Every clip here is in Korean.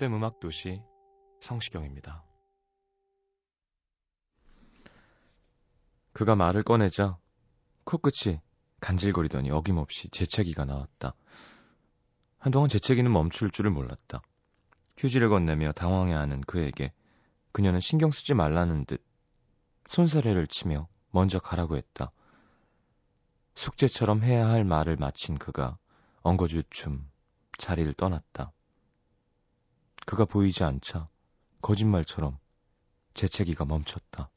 FM 음악 도시 성시경입니다. 그가 말을 꺼내자 코끝이 간질거리더니 어김없이 재채기가 나왔다. 한동안 재채기는 멈출 줄을 몰랐다. 휴지를 건네며 당황해하는 그에게 그녀는 신경 쓰지 말라는 듯 손사래를 치며 먼저 가라고 했다. 숙제처럼 해야 할 말을 마친 그가 엉거주춤 자리를 떠났다. 그가 보이지 않자 거짓말처럼 재채기가 멈췄다.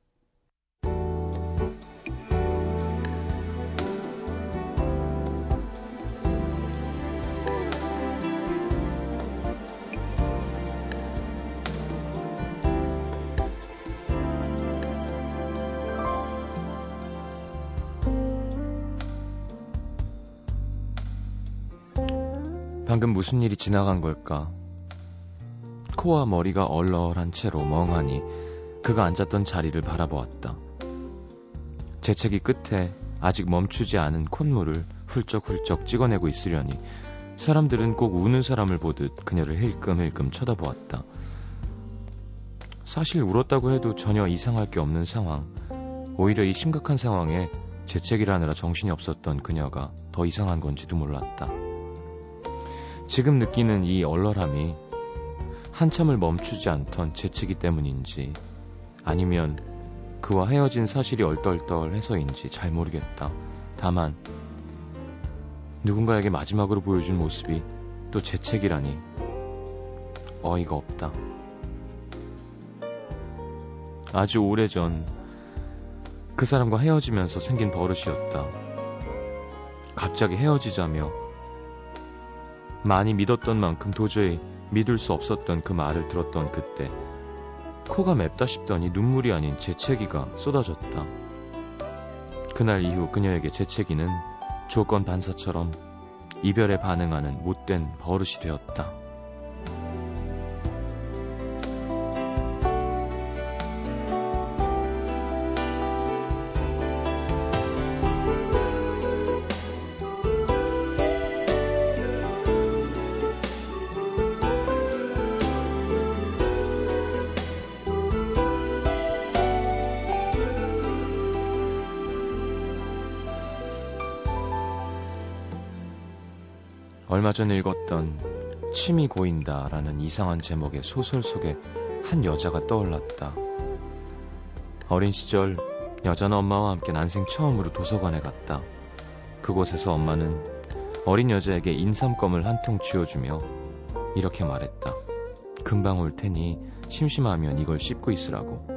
방금 무슨 일이 지나간 걸까? 코와 머리가 얼얼한 채로 멍하니 그가 앉았던 자리를 바라보았다. 재채기 끝에 아직 멈추지 않은 콧물을 훌쩍훌쩍 찍어내고 있으려니 사람들은 꼭 우는 사람을 보듯 그녀를 힐끔힐끔 쳐다보았다. 사실 울었다고 해도 전혀 이상할 게 없는 상황. 오히려 이 심각한 상황에 재채기를 하느라 정신이 없었던 그녀가 더 이상한 건지도 몰랐다. 지금 느끼는 이 얼얼함이 한참을 멈추지 않던 재채기 때문인지 아니면 그와 헤어진 사실이 얼떨떨해서인지 잘 모르겠다. 다만 누군가에게 마지막으로 보여준 모습이 또 재채기라니 어이가 없다. 아주 오래전 그 사람과 헤어지면서 생긴 버릇이었다. 갑자기 헤어지자며 많이 믿었던 만큼 도저히 믿을 수 없었던 그 말을 들었던 그때 코가 맵다 싶더니 눈물이 아닌 재채기가 쏟아졌다. 그날 이후 그녀에게 재채기는 조건 반사처럼 이별에 반응하는 못된 버릇이 되었다. 얼마 전 읽었던 침이 고인다 라는 이상한 제목의 소설 속에 한 여자가 떠올랐다. 어린 시절 여자는 엄마와 함께 난생 처음으로 도서관에 갔다. 그곳에서 엄마는 어린 여자에게 인삼껌을 한 통 쥐어주며 이렇게 말했다. 금방 올 테니 심심하면 이걸 씹고 있으라고.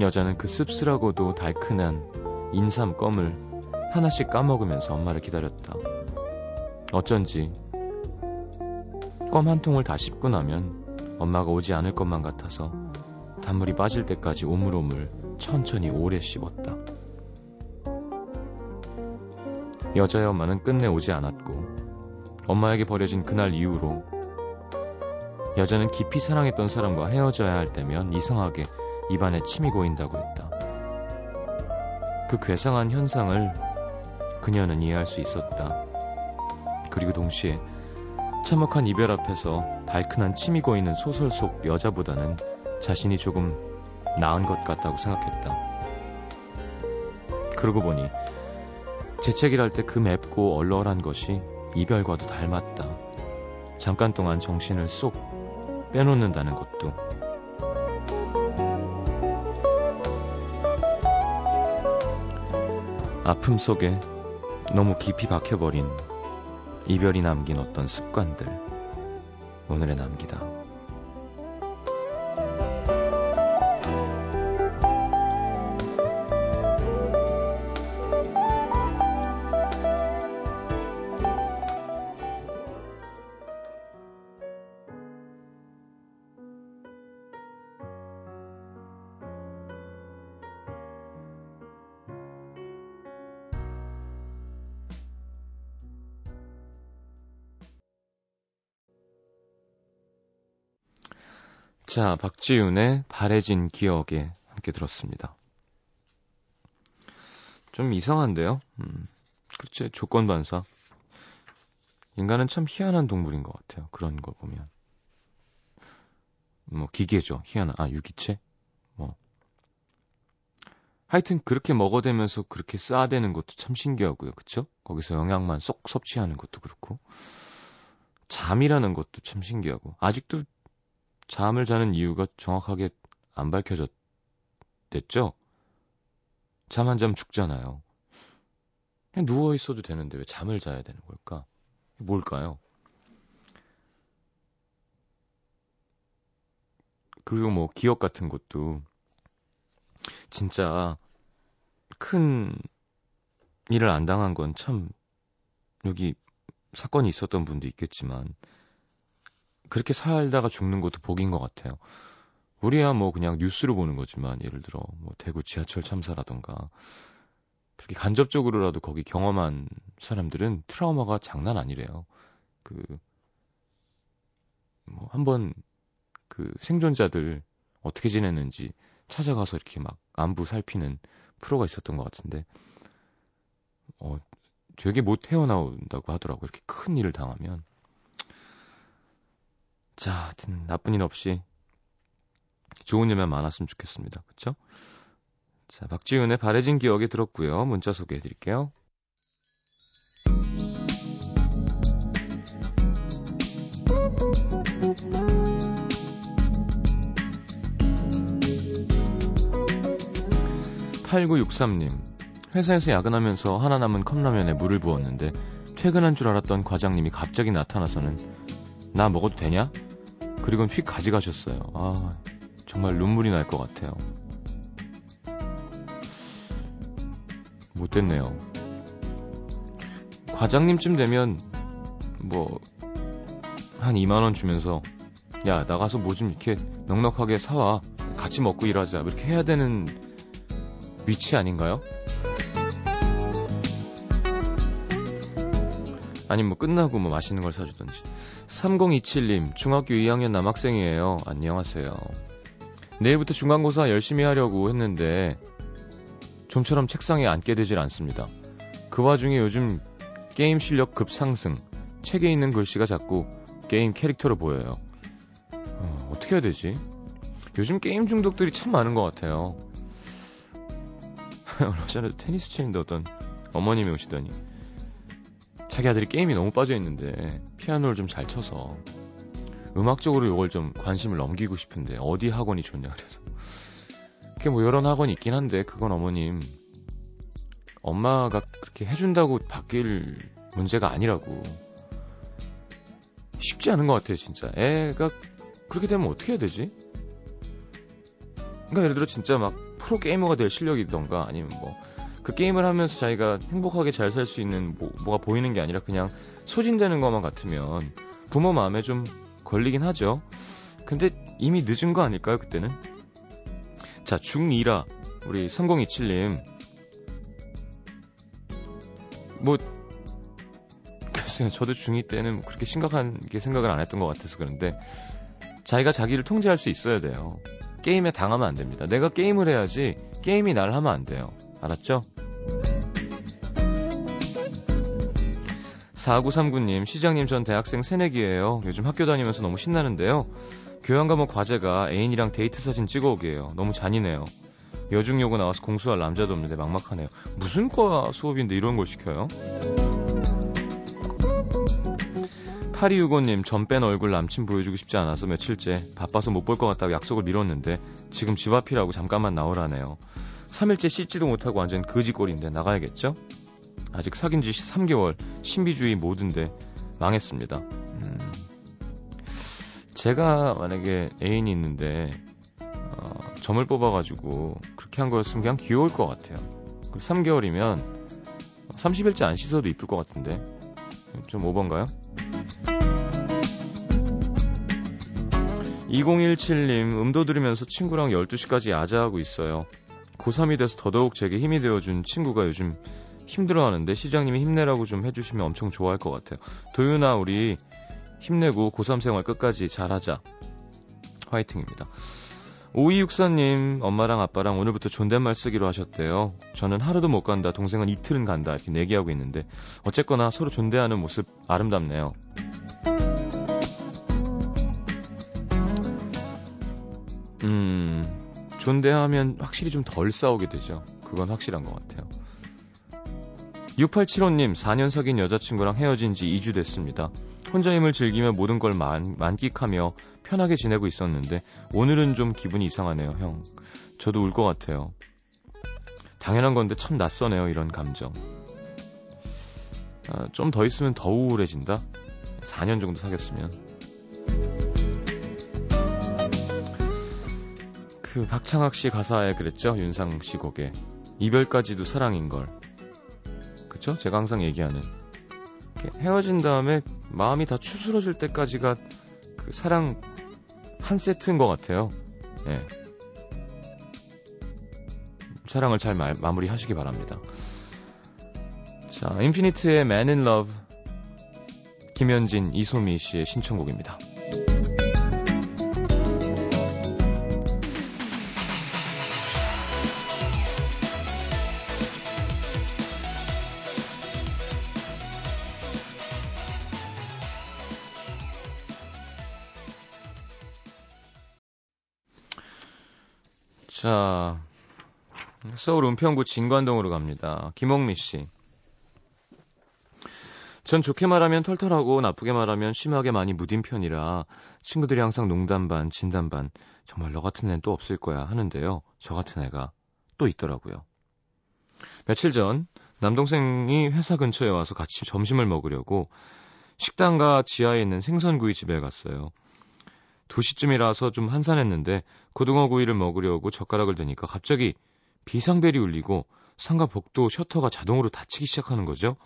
여자는 그 씁쓸하고도 달큰한 인삼 껌을 하나씩 까먹으면서 엄마를 기다렸다. 어쩐지 껌 한 통을 다 씹고 나면 엄마가 오지 않을 것만 같아서 단물이 빠질 때까지 오물오물 천천히 오래 씹었다. 여자의 엄마는 끝내 오지 않았고 엄마에게 버려진 그날 이후로 여자는 깊이 사랑했던 사람과 헤어져야 할 때면 이상하게 입안에 침이 고인다고 했다. 그 괴상한 현상을 그녀는 이해할 수 있었다. 그리고 동시에 참혹한 이별 앞에서 달큰한 침이 고이는 소설 속 여자보다는 자신이 조금 나은 것 같다고 생각했다. 그러고 보니 재채기를 할때그 맵고 얼얼한 것이 이별과도 닮았다. 잠깐 동안 정신을 쏙 빼놓는다는 것도. 아픔 속에 너무 깊이 박혀버린 이별이 남긴 어떤 습관들 오늘의 남기다. 자, 박지윤의 바래진 기억에 함께 들었습니다. 좀 이상한데요? 음, 그렇지, 조건반사. 인간은 참 희한한 동물인 것 같아요. 그런 거 보면. 뭐, 기계죠. 희한한, 아, 유기체? 뭐. 하여튼, 그렇게 먹어대면서 그렇게 쌓아대는 것도 참 신기하고요. 그쵸? 거기서 영양만 쏙 섭취하는 것도 그렇고. 잠이라는 것도 참 신기하고. 아직도 잠을 자는 이유가 정확하게 안 밝혀졌댔죠? 잠 한 잠 죽잖아요. 그냥 누워 있어도 되는데 왜 잠을 자야 되는 걸까? 뭘까요? 그리고 뭐 기억 같은 것도 진짜 큰 일을 안 당한 건 참 여기 사건이 있었던 분도 있겠지만 그렇게 살다가 죽는 것도 복인 것 같아요. 우리야 뭐 그냥 뉴스로 보는 거지만 예를 들어 뭐 대구 지하철 참사라던가 그렇게 간접적으로라도 거기 경험한 사람들은 트라우마가 장난 아니래요. 그 뭐 한번 그 생존자들 어떻게 지냈는지 찾아가서 이렇게 막 안부 살피는 프로가 있었던 것 같은데 어 되게 못 헤어나온다고 하더라고요. 이렇게 큰 일을 당하면 자, 하여튼 나쁜 일 없이 좋은 일만 많았으면 좋겠습니다. 그쵸? 자, 박지윤의 바래진 기억에 들었고요. 문자 소개해 드릴게요. 8963님, 회사에서 야근하면서 하나 남은 컵라면에 물을 부었는데 퇴근한 줄 알았던 과장님이 갑자기 나타나서는 나 먹어도 되냐? 그리고는 휙 가져가셨어요. 아, 정말 눈물이 날 것 같아요. 못됐네요. 과장님쯤 되면, 뭐, 한 2만원 주면서, 야, 나가서 뭐 좀 이렇게 넉넉하게 사와. 같이 먹고 일하자. 이렇게 해야 되는 위치 아닌가요? 아니면 뭐 끝나고 뭐 맛있는 걸 사주든지. 3027님, 중학교 2학년 남학생이에요. 안녕하세요. 내일부터 중간고사 열심히 하려고 했는데, 좀처럼 책상에 앉게 되질 않습니다. 그 와중에 요즘 게임 실력 급상승, 책에 있는 글씨가 자꾸 게임 캐릭터로 보여요. 어, 어떻게 해야 되지? 요즘 게임 중독들이 참 많은 것 같아요. 전에 테니스 치는데 어떤 어머님이 오시더니, 자기 아들이 게임이 너무 빠져 있는데 피아노를 좀 잘 쳐서 음악적으로 이걸 좀 관심을 넘기고 싶은데 어디 학원이 좋냐 그래서. 그게 뭐 이런 학원이 있긴 한데 그건 어머님 엄마가 그렇게 해준다고 바뀔 문제가 아니라고. 쉽지 않은 것 같아요 진짜. 애가 그렇게 되면 어떻게 해야 되지? 그러니까 예를 들어 진짜 막 프로 게이머가 될 실력이던가 아니면 뭐 그 게임을 하면서 자기가 행복하게 잘 살 수 있는 뭐, 뭐가 보이는 게 아니라 그냥 소진되는 것만 같으면 부모 마음에 좀 걸리긴 하죠. 근데 이미 늦은 거 아닐까요, 그때는? 자, 중2라, 우리 3027님. 뭐, 글쎄요, 저도 중2 때는 그렇게 심각한 게 생각을 안 했던 것 같아서 그런데, 자기가 자기를 통제할 수 있어야 돼요. 게임에 당하면 안 됩니다. 내가 게임을 해야지, 게임이 날 하면 안 돼요. 알았죠? 4939님, 시장님 전 대학생 새내기예요. 요즘 학교 다니면서 너무 신나는데요. 교양 과목 과제가 애인이랑 데이트 사진 찍어오게요. 너무 잔인해요. 여중 요구 나와서 공수할 남자도 없는데 막막하네요. 무슨 과 수업인데 이런 걸 시켜요? 8265님, 전 뺀 얼굴 남친 보여주고 싶지 않아서 며칠째 바빠서 못 볼 것 같다고 약속을 미뤘는데 지금 집 앞이라고 잠깐만 나오라네요. 3일째 씻지도 못하고 완전 거지꼴인데 나가야겠죠? 아직 사귄 지 3개월, 신비주의 모든데 망했습니다. 음, 제가 만약에 애인이 있는데, 어, 점을 뽑아가지고 그렇게 한 거였으면 그냥 귀여울 것 같아요. 3개월이면 30일째 안 씻어도 이쁠 것 같은데. 좀 오버인가요? 2017님, 음도 들으면서 친구랑 12시까지 야자하고 있어요. 고3이 돼서 더더욱 제게 힘이 되어준 친구가 요즘 힘들어하는데 시장님이 힘내라고 좀 해주시면 엄청 좋아할 것 같아요. 도윤아, 우리 힘내고 고3 생활 끝까지 잘하자. 화이팅입니다. 5264님, 엄마랑 아빠랑 오늘부터 존댓말 쓰기로 하셨대요. 저는 하루도 못 간다, 동생은 이틀은 간다, 이렇게 내기하고 있는데, 어쨌거나 서로 존대하는 모습 아름답네요. 음, 존대하면 확실히 좀 덜 싸우게 되죠. 그건 확실한 것 같아요. 6875님, 4년 사귄 여자친구랑 헤어진 지 2주 됐습니다. 혼자임을 즐기며 모든 걸 만, 만끽하며 편하게 지내고 있었는데, 오늘은 좀 기분이 이상하네요, 형. 저도 울 것 같아요. 당연한 건데 참 낯서네요, 이런 감정. 아, 좀더 있으면 더 우울해진다? 4년 정도 사귀었으면. 그 박창학 씨 가사에 그랬죠? 윤상 씨 곡에. 이별까지도 사랑인걸. 그쵸? 제가 항상 얘기하는. 헤어진 다음에 마음이 다 추스러질 때까지가 그 사랑 한 세트인 것 같아요. 예. 사랑을 잘 마, 마무리 하시기 바랍니다. 자, 인피니트의 Man in Love. 김현진, 이소미 씨의 신청곡입니다. 서울 은평구 진관동으로 갑니다. 김옥미 씨. 전 좋게 말하면 털털하고 나쁘게 말하면 심하게 많이 무딘 편이라 친구들이 항상 농담 반, 진담 반, 정말 너 같은 애는 또 없을 거야 하는데요. 저 같은 애가 또 있더라고요. 며칠 전 남동생이 회사 근처에 와서 같이 점심을 먹으려고 식당과 지하에 있는 생선구이 집에 갔어요. 2시쯤이라서 좀 한산했는데 고등어 구이를 먹으려고 젓가락을 대니까 갑자기 비상벨이 울리고 상가 복도 셔터가 자동으로 닫히기 시작하는 거죠.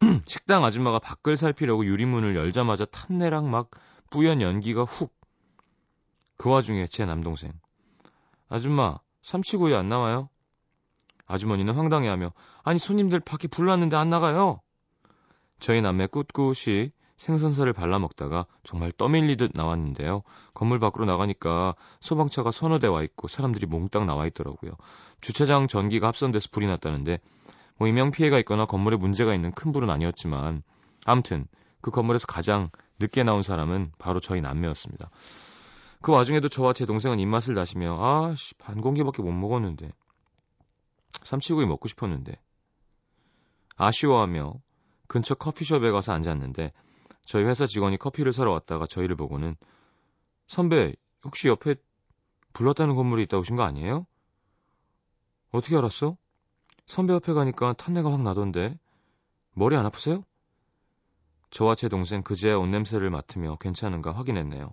식당 아줌마가 밖을 살피려고 유리문을 열자마자 탄내랑 막 뿌연 연기가 훅. 그 와중에 제 남동생. 아줌마, 삼치구이 안 나와요? 아주머니는 황당해하며 아니 손님들 밖에 불났는데 안 나가요. 저희 남매 꿋꿋이 생선살을 발라먹다가 정말 떠밀리듯 나왔는데요. 건물 밖으로 나가니까 소방차가 서너 대 와 있고 사람들이 몽땅 나와 있더라고요. 주차장 전기가 합선돼서 불이 났다는데 뭐 인명 피해가 있거나 건물에 문제가 있는 큰 불은 아니었지만 암튼 그 건물에서 가장 늦게 나온 사람은 바로 저희 남매였습니다. 그 와중에도 저와 제 동생은 입맛을 다시며 아씨 반 공기밖에 못 먹었는데 삼치구이 먹고 싶었는데 아쉬워하며 근처 커피숍에 가서 앉았는데 저희 회사 직원이 커피를 사러 왔다가 저희를 보고는 선배 혹시 옆에 불렀다는 건물이 있다 오신 거 아니에요? 어떻게 알았어? 선배 옆에 가니까 탄내가 확 나던데 머리 안 아프세요? 저와 제 동생 그제야 옷 냄새를 맡으며 괜찮은가 확인했네요.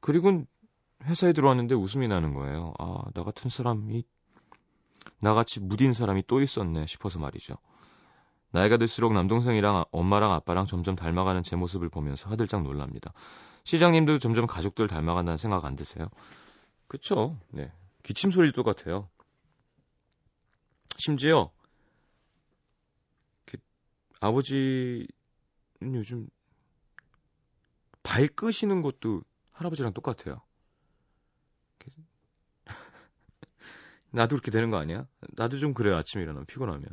그리고 회사에 들어왔는데 웃음이 나는 거예요. 아, 나 같은 사람이 나같이 무딘 사람이 또 있었네 싶어서 말이죠. 나이가 들수록 남동생이랑 엄마랑 아빠랑 점점 닮아가는 제 모습을 보면서 화들짝 놀랍니다. 시장님도 점점 가족들 닮아간다는 생각 안 드세요? 그쵸? 네. 기침 소리 똑같아요. 심지어 아버지는 요즘 발 끄시는 것도 할아버지랑 똑같아요. 나도 그렇게 되는 거 아니야? 나도 좀 그래요. 아침에 일어나면 피곤하면.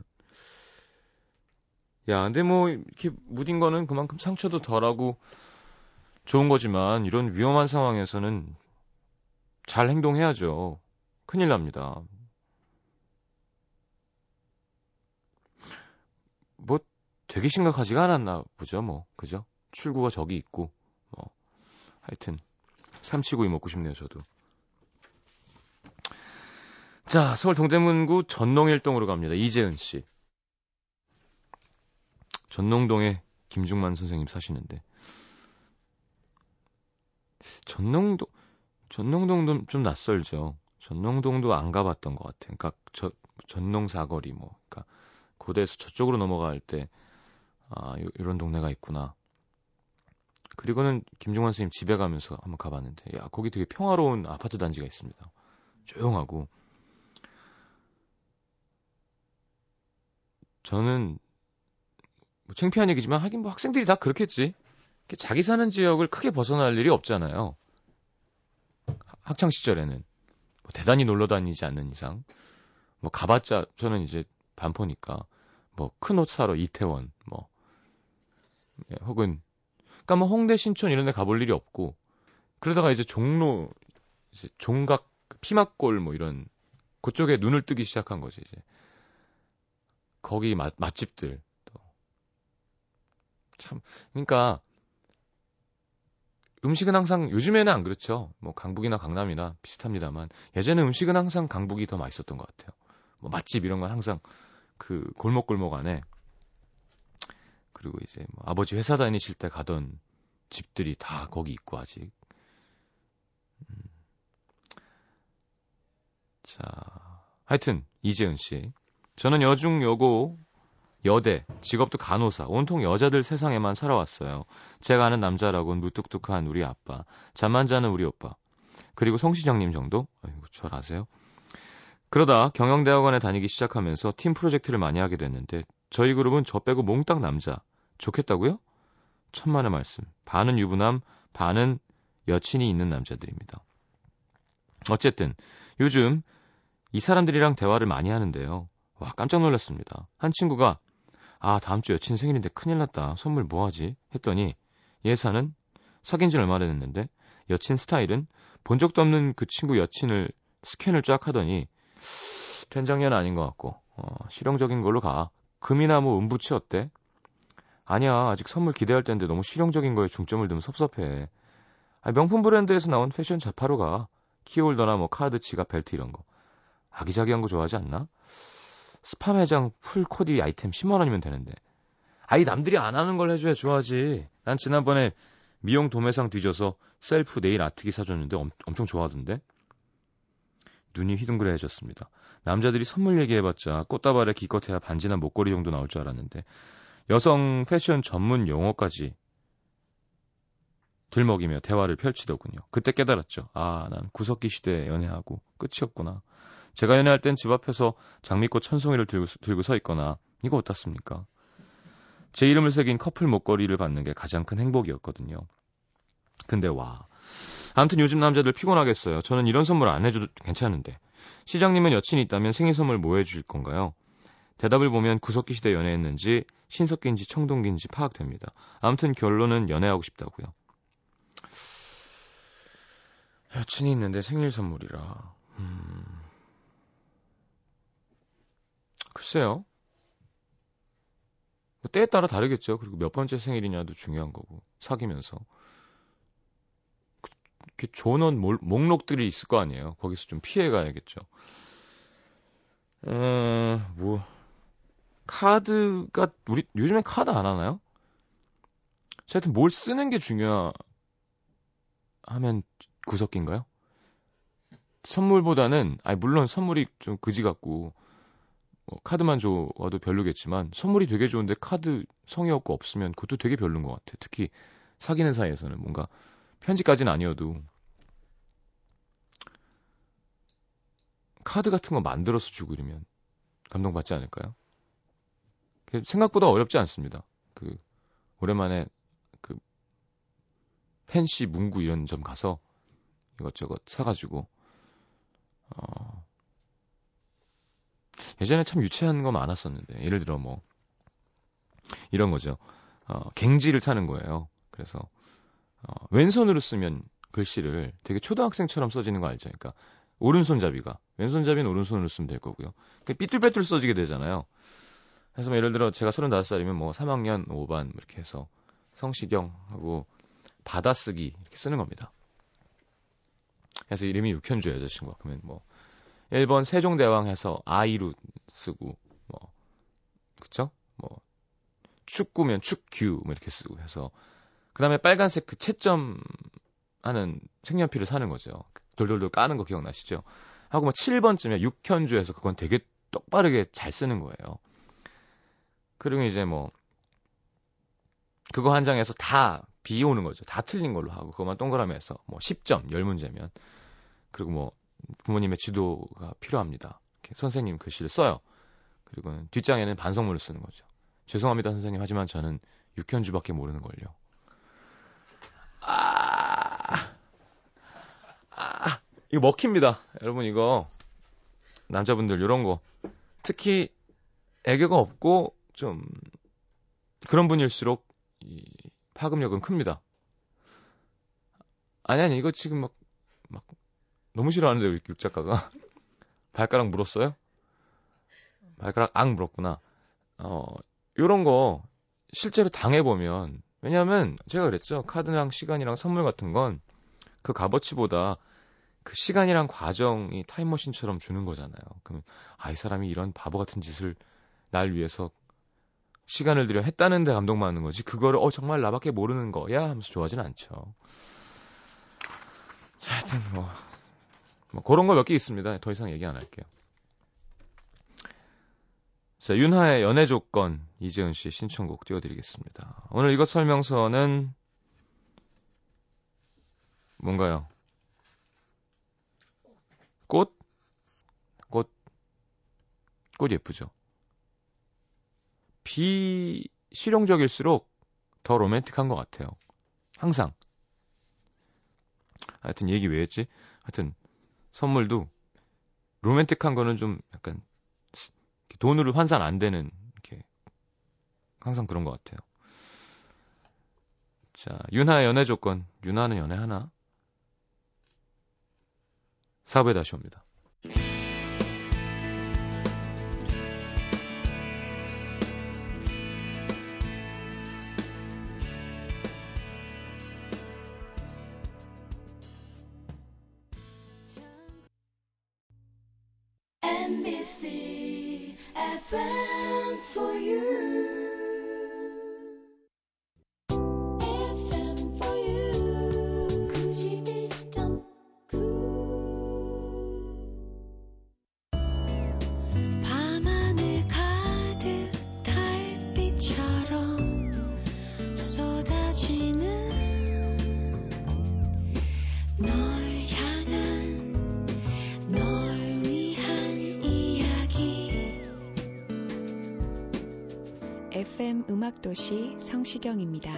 야, 근데 뭐 이렇게 무딘 거는 그만큼 상처도 덜하고 좋은 거지만 이런 위험한 상황에서는 잘 행동해야죠. 큰일 납니다. 뭐 되게 심각하지가 않았나 보죠, 뭐. 그죠? 출구가 저기 있고 뭐 하여튼 삼치구이 먹고 싶네요, 저도. 자, 서울 동대문구 전농일동으로 갑니다. 이재은 씨. 전농동에 김중만 선생님 사시는데. 전농동, 전농동도 좀 낯설죠. 전농동도 안 가봤던 것 같아요. 그러니까 저, 전농 사거리 뭐, 그러니까 고대에서 저쪽으로 넘어갈 때 아, 이런 동네가 있구나. 그리고는 김종환 선생님 집에 가면서 한번 가봤는데, 야, 거기 되게 평화로운 아파트 단지가 있습니다. 조용하고. 저는, 뭐 창피한 얘기지만, 하긴 뭐 학생들이 다 그렇겠지. 자기 사는 지역을 크게 벗어날 일이 없잖아요. 학창 시절에는. 뭐 대단히 놀러 다니지 않는 이상. 뭐 가봤자, 저는 이제 반포니까. 뭐 큰 옷 사러 이태원, 뭐. 예, 혹은 그러니까 뭐 홍대 신촌 이런 데 가볼 일이 없고 그러다가 이제 종로 이제 종각 피막골 뭐 이런 그쪽에 눈을 뜨기 시작한 거지 이제 거기 맛 맛집들 또 참 그러니까 음식은 항상 요즘에는 안 그렇죠 뭐 강북이나 강남이나 비슷합니다만 예전에 음식은 항상 강북이 더 맛있었던 것 같아요 뭐 맛집 이런 건 항상 그 골목골목 안에 그리고 이제 뭐 아버지 회사 다니실 때 가던 집들이 다 거기 있고 아직. 음. 자, 하여튼 이재은 씨. 저는 여중 여고 여대 직업도 간호사 온통 여자들 세상에만 살아왔어요. 제가 아는 남자라고는 무뚝뚝한 우리 아빠, 잠만 자는 우리 오빠, 그리고 성시장님 정도? 아이고, 잘 아세요? 그러다 경영대학원에 다니기 시작하면서 팀 프로젝트를 많이 하게 됐는데 저희 그룹은 저 빼고 몽땅 남자. 좋겠다고요? 천만의 말씀. 반은 유부남, 반은 여친이 있는 남자들입니다. 어쨌든 요즘 이 사람들이랑 대화를 많이 하는데요. 와, 깜짝 놀랐습니다. 한 친구가 아, 다음 주 여친 생일인데 큰일 났다. 선물 뭐 하지? 했더니 예사는 사귄 지 얼마 됐는데 여친 스타일은 본 적도 없는 그 친구 여친을 스캔을 쫙 하더니 된장녀는 아닌 것 같고 어, 실용적인 걸로 가. 금이나 뭐 음부치 어때? 아니야, 아직 선물 기대할 때인데 너무 실용적인 거에 중점을 두면 섭섭해. 아니, 명품 브랜드에서 나온 패션 잡화로 가. 키홀더나 뭐 카드, 지갑, 벨트 이런 거. 아기자기한 거 좋아하지 않나? 스파 매장 풀 코디 아이템 10만 원이면 되는데. 아이 남들이 안 하는 걸 해줘야 좋아하지. 난 지난번에 미용 도매상 뒤져서 셀프 네일 아트기 사줬는데 엄, 엄청 좋아하던데. 눈이 휘둥그레해졌습니다. 남자들이 선물 얘기해봤자 꽃다발에 기껏해야 반지나 목걸이 정도 나올 줄 알았는데 여성 패션 전문 용어까지 들먹이며 대화를 펼치더군요. 그때 깨달았죠. 아, 난 구석기 시대에 연애하고 끝이었구나. 제가 연애할 땐 집 앞에서 장미꽃 천송이를 들고, 들고 서 있거나 이거 어떻습니까? 제 이름을 새긴 커플 목걸이를 받는 게 가장 큰 행복이었거든요. 근데 와. 아무튼 요즘 남자들 피곤하겠어요. 저는 이런 선물 안 해줘도 괜찮은데. 시장님은 여친이 있다면 생일 선물 뭐 해줄 건가요? 대답을 보면 구석기 시대 연애했는지 신석기인지 청동기인지 파악됩니다. 아무튼 결론은 연애하고 싶다고요. 여친이 있는데 생일 선물이라. 음... 글쎄요. 뭐 때에 따라 다르겠죠. 그리고 몇 번째 생일이냐도 중요한 거고 사귀면서 이렇게 조언 목록들이 있을 거 아니에요. 거기서 좀 피해 가야겠죠. 어, 뭐 카드가 우리 요즘엔 카드 안 하나요? 하여튼 뭘 쓰는 게 중요하면 구석기인가요? 선물보다는 아니 물론 선물이 좀 그지 같고 뭐 카드만 줘와도 별로겠지만 선물이 되게 좋은데 카드 성의 없고 없으면 그것도 되게 별로인 것 같아. 특히 사귀는 사이에서는 뭔가 편지까지는 아니어도 카드 같은 거 만들어서 주고 이러면 감동받지 않을까요? 생각보다 어렵지 않습니다. 그 오랜만에 그 펜시 문구 이런 점 가서 이것저것 사가지고 어 예전에 참 유치한 거 많았었는데 예를 들어 뭐 이런 거죠. 어 갱지를 타는 거예요. 그래서 어 왼손으로 쓰면 글씨를 되게 초등학생처럼 써지는 거 알죠? 그러니까 오른손잡이가 왼손잡이는 오른손으로 쓰면 될 거고요. 삐뚤빼뚤 써지게 되잖아요. 그래서 뭐 예를 들어 제가 35살이면 뭐 3학년 5반 이렇게 해서 성시경하고 받아쓰기 이렇게 쓰는 겁니다. 그래서 이름이 육현주 여자친구가 그러면 뭐 1번 세종대왕 해서 아이로 쓰고 뭐 그쵸? 뭐 축구면 축규 뭐 이렇게 쓰고 해서 그다음에 빨간색 그 채점 하는 색연필을 사는 거죠. 돌돌돌 까는 거 기억나시죠? 하고 뭐 7번쯤에 육현주에서 그건 되게 똑바르게 잘 쓰는 거예요. 그리고 이제 뭐 그거 한 장에서 다 비오는 거죠. 다 틀린 걸로 하고 그것만 동그라미 해서 뭐 10점 10문제면 그리고 뭐 부모님의 지도가 필요합니다. 선생님 글씨를 써요. 그리고 뒷장에는 반성문을 쓰는 거죠. 죄송합니다 선생님 하지만 저는 육현주밖에 모르는 걸요. 아, 아, 이거 먹힙니다. 여러분 이거 남자분들 이런 거 특히 애교가 없고 좀 그런 분일수록 이 파급력은 큽니다. 아니 아니 이거 지금 막 막 너무 싫어하는데 우리 육 작가가 발가락 물었어요? 발가락 악 물었구나. 어 요런 거 실제로 당해보면 왜냐하면 제가 그랬죠 카드랑 시간이랑 선물 같은 건 그 값어치보다 그 시간이랑 과정이 타임머신처럼 주는 거잖아요. 그러면 아이 사람이 이런 바보 같은 짓을 날 위해서 시간을 들여 했다는데 감동받는 거지. 그거를 어 정말 나밖에 모르는 거야 하면서 좋아하진 않죠. 자, 하여튼 뭐, 뭐 그런 거 몇 개 있습니다. 더 이상 얘기 안 할게요. 자, 윤하의 연애 조건 이재은 씨 신청곡 띄워드리겠습니다. 오늘 이것 설명서는 뭔가요? 꽃? 꽃, 꽃 예쁘죠? 비실용적일수록 더 로맨틱한 것 같아요. 항상. 하여튼 얘기 왜 했지? 하여튼 선물도 로맨틱한 거는 좀 약간 돈으로 환산 안 되는 이렇게 항상 그런 것 같아요. 자, 윤하의 연애 조건. 윤하는 연애 하나? 사부에 다시 옵니다. 음악도시 성시경입니다.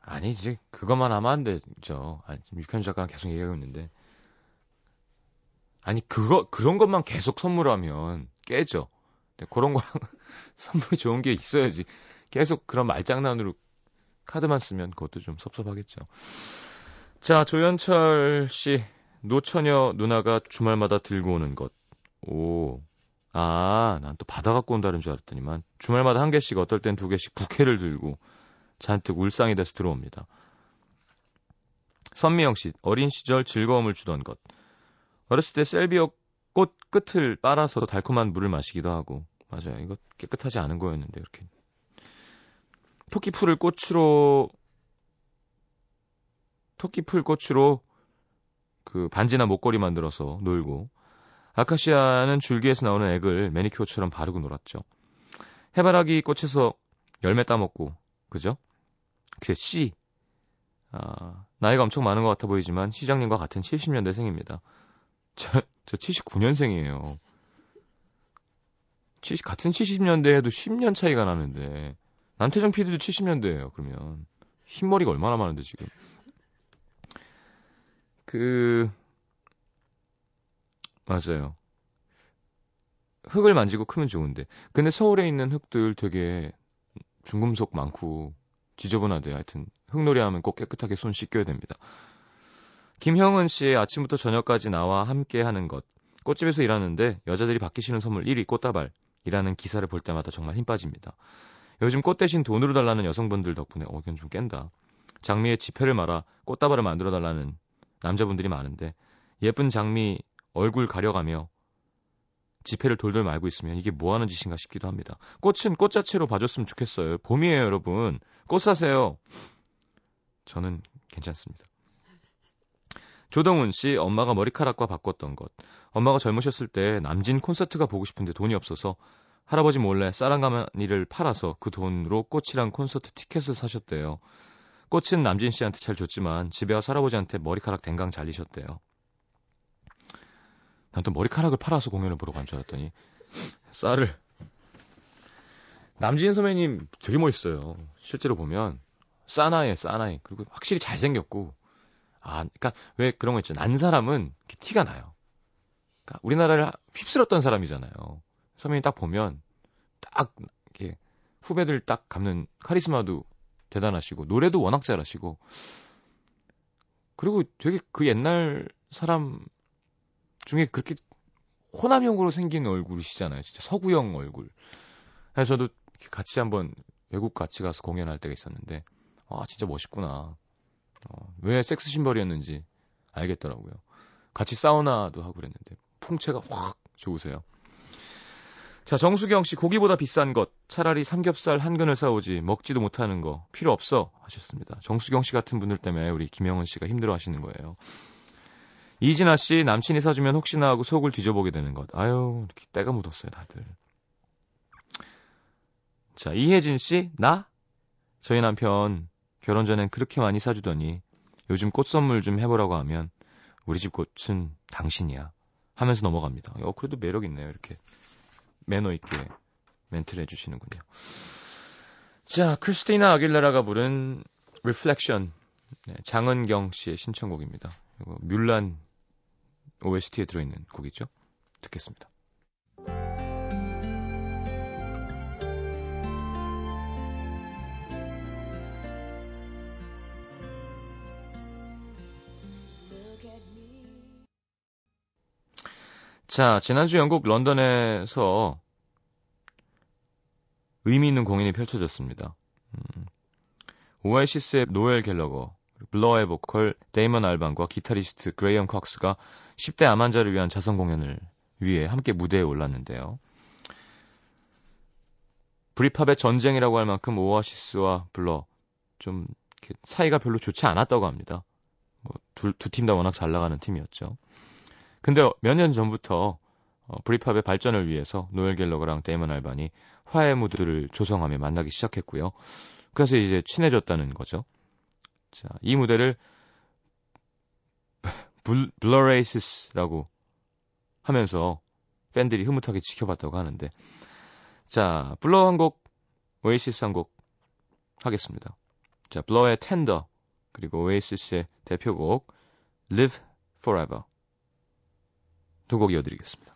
아니지. 그것만 하면 안 되죠. 아니, 지금 육현 작가랑 계속 얘기하고 있는데. 아니, 그거, 그런 것만 계속 선물하면 깨져. 근데 그런 거랑 선물이 좋은 게 있어야지. 계속 그런 말장난으로 카드만 쓰면 그것도 좀 섭섭하겠죠. 자, 조현철 씨. 노처녀 누나가 주말마다 들고 오는 것. 오. 아, 난 또 받아 갖고 온다는 줄 알았더니만. 주말마다 한 개씩, 어떨 땐 두 개씩 부케를 들고 잔뜩 울상이 돼서 들어옵니다. 선미영 씨, 어린 시절 즐거움을 주던 것. 어렸을 때 셀비어 꽃 끝을 빨아서 달콤한 물을 마시기도 하고. 맞아요. 이거 깨끗하지 않은 거였는데, 이렇게. 토끼풀을 꽃으로, 토끼풀 꽃으로 그 반지나 목걸이 만들어서 놀고. 아카시아는 줄기에서 나오는 액을 매니큐어처럼 바르고 놀았죠. 해바라기 꽃에서 열매 따먹고, 그죠? 그 씨. 아, 나이가 엄청 많은 것 같아 보이지만 시장님과 같은 70년대생입니다. 저, 저 79년생이에요. 70, 같은 70년대에도 10년 차이가 나는데 남태정 PD도 70년대예요. 그러면 흰머리가 얼마나 많은데 지금. 그 맞아요. 흙을 만지고 크면 좋은데. 근데 서울에 있는 흙들 되게 중금속 많고 지저분하대요. 하여튼 흙놀이 하면 꼭 깨끗하게 손 씻겨야 됩니다. 김형은 씨의 아침부터 저녁까지 나와 함께 하는 것. 꽃집에서 일하는데 여자들이 받기 싫은 선물 1위 꽃다발이라는 기사를 볼 때마다 정말 힘 빠집니다. 요즘 꽃 대신 돈으로 달라는 여성분들 덕분에 어, 이건 좀 깬다. 장미에 지폐를 말아 꽃다발을 만들어 달라는 남자분들이 많은데 예쁜 장미 얼굴 가려가며 지폐를 돌돌 말고 있으면 이게 뭐 하는 짓인가 싶기도 합니다. 꽃은 꽃 자체로 봐줬으면 좋겠어요. 봄이에요, 여러분. 꽃 사세요. 저는 괜찮습니다. 조동훈 씨, 엄마가 머리카락과 바꿨던 것. 엄마가 젊으셨을 때 남진 콘서트가 보고 싶은데 돈이 없어서 할아버지 몰래 쌀랑가마니를 팔아서 그 돈으로 꽃이랑 콘서트 티켓을 사셨대요. 꽃은 남진 씨한테 잘 줬지만 집에 와서 할아버지한테 머리카락 댕강 잘리셨대요. 난 또 머리카락을 팔아서 공연을 보러 간 줄 알았더니 쌀을 남진 선배님 되게 멋있어요. 실제로 보면 싸나에 싸나에 그리고 확실히 잘생겼고 아 그러니까 왜 그런 거 있죠. 난 사람은 티가 나요. 그러니까 우리나라를 휩쓸었던 사람이잖아요. 선배님 딱 보면 딱 이렇게 후배들 딱 감는 카리스마도 대단하시고 노래도 워낙 잘하시고 그리고 되게 그 옛날 사람 중에 그렇게 호남형으로 생긴 얼굴이시잖아요. 진짜 서구형 얼굴. 그래서 저도 같이 한번 외국 같이 가서 공연할 때가 있었는데 아 진짜 멋있구나. 어, 왜 섹스 심벌이었는지 알겠더라고요. 같이 사우나도 하고 그랬는데 풍채가 확 좋으세요. 자, 정수경 씨 고기보다 비싼 것 차라리 삼겹살 한 근을 사오지 먹지도 못하는 거 필요 없어 하셨습니다. 정수경 씨 같은 분들 때문에 우리 김영은 씨가 힘들어 하시는 거예요. 이진아 씨 남친이 사주면 혹시나 하고 속을 뒤져보게 되는 것. 아유, 이렇게 때가 묻었어요, 다들. 자, 이혜진 씨, 나? 저희 남편 결혼 전엔 그렇게 많이 사주더니 요즘 꽃 선물 좀 해보라고 하면 우리 집 꽃은 당신이야 하면서 넘어갑니다. 어, 그래도 매력 있네요. 이렇게 매너 있게 멘트를 해주시는군요. 자, 크리스티나 아길레라가 부른 Reflection 네, 장은경 씨의 신청곡입니다. 뮬란 OST에 들어있는 곡이죠. 듣겠습니다. 자, 지난주 영국 런던에서 의미 있는 공연이 펼쳐졌습니다. 음, 오아시스의 노엘 갤러거, 블러의 보컬 데이먼 알반과 기타리스트 그레이엄 컥스가 10대 암 환자를 위한 자선 공연을 위해 함께 무대에 올랐는데요. 브릿팝의 전쟁이라고 할 만큼 오아시스와 블러 좀 사이가 별로 좋지 않았다고 합니다. 뭐 두 팀 다 워낙 잘 나가는 팀이었죠. 근데 몇 년 전부터 어, 브릿팝의 발전을 위해서 노엘 갤러거랑 데이먼 알반이 화해 무드를 조성하며 만나기 시작했고요. 그래서 이제 친해졌다는 거죠. 자, 이 무대를 블, 블러레이시스라고 하면서 팬들이 흐뭇하게 지켜봤다고 하는데 자, 블러 한 곡, 오에시스 한 곡 하겠습니다. 자, 블러의 Tender 그리고 오에시스의 대표곡 Live Forever 두 곡 이어드리겠습니다.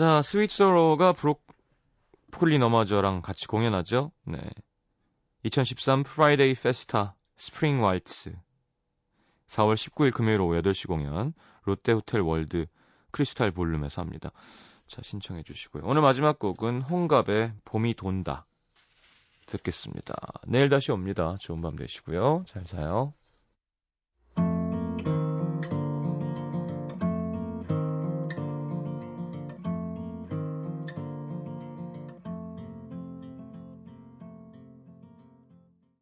자, 스윗소로우가 브로콜리 너마저랑 같이 공연하죠. 네. 2013 Friday Festa Spring Waltz 4월 19일 금요일 오후 8시 공연 롯데호텔 월드 크리스탈 볼룸에서 합니다. 자, 신청해 주시고요. 오늘 마지막 곡은 홍갑의 봄이 돈다 듣겠습니다. 내일 다시 옵니다. 좋은 밤 되시고요. 잘 자요.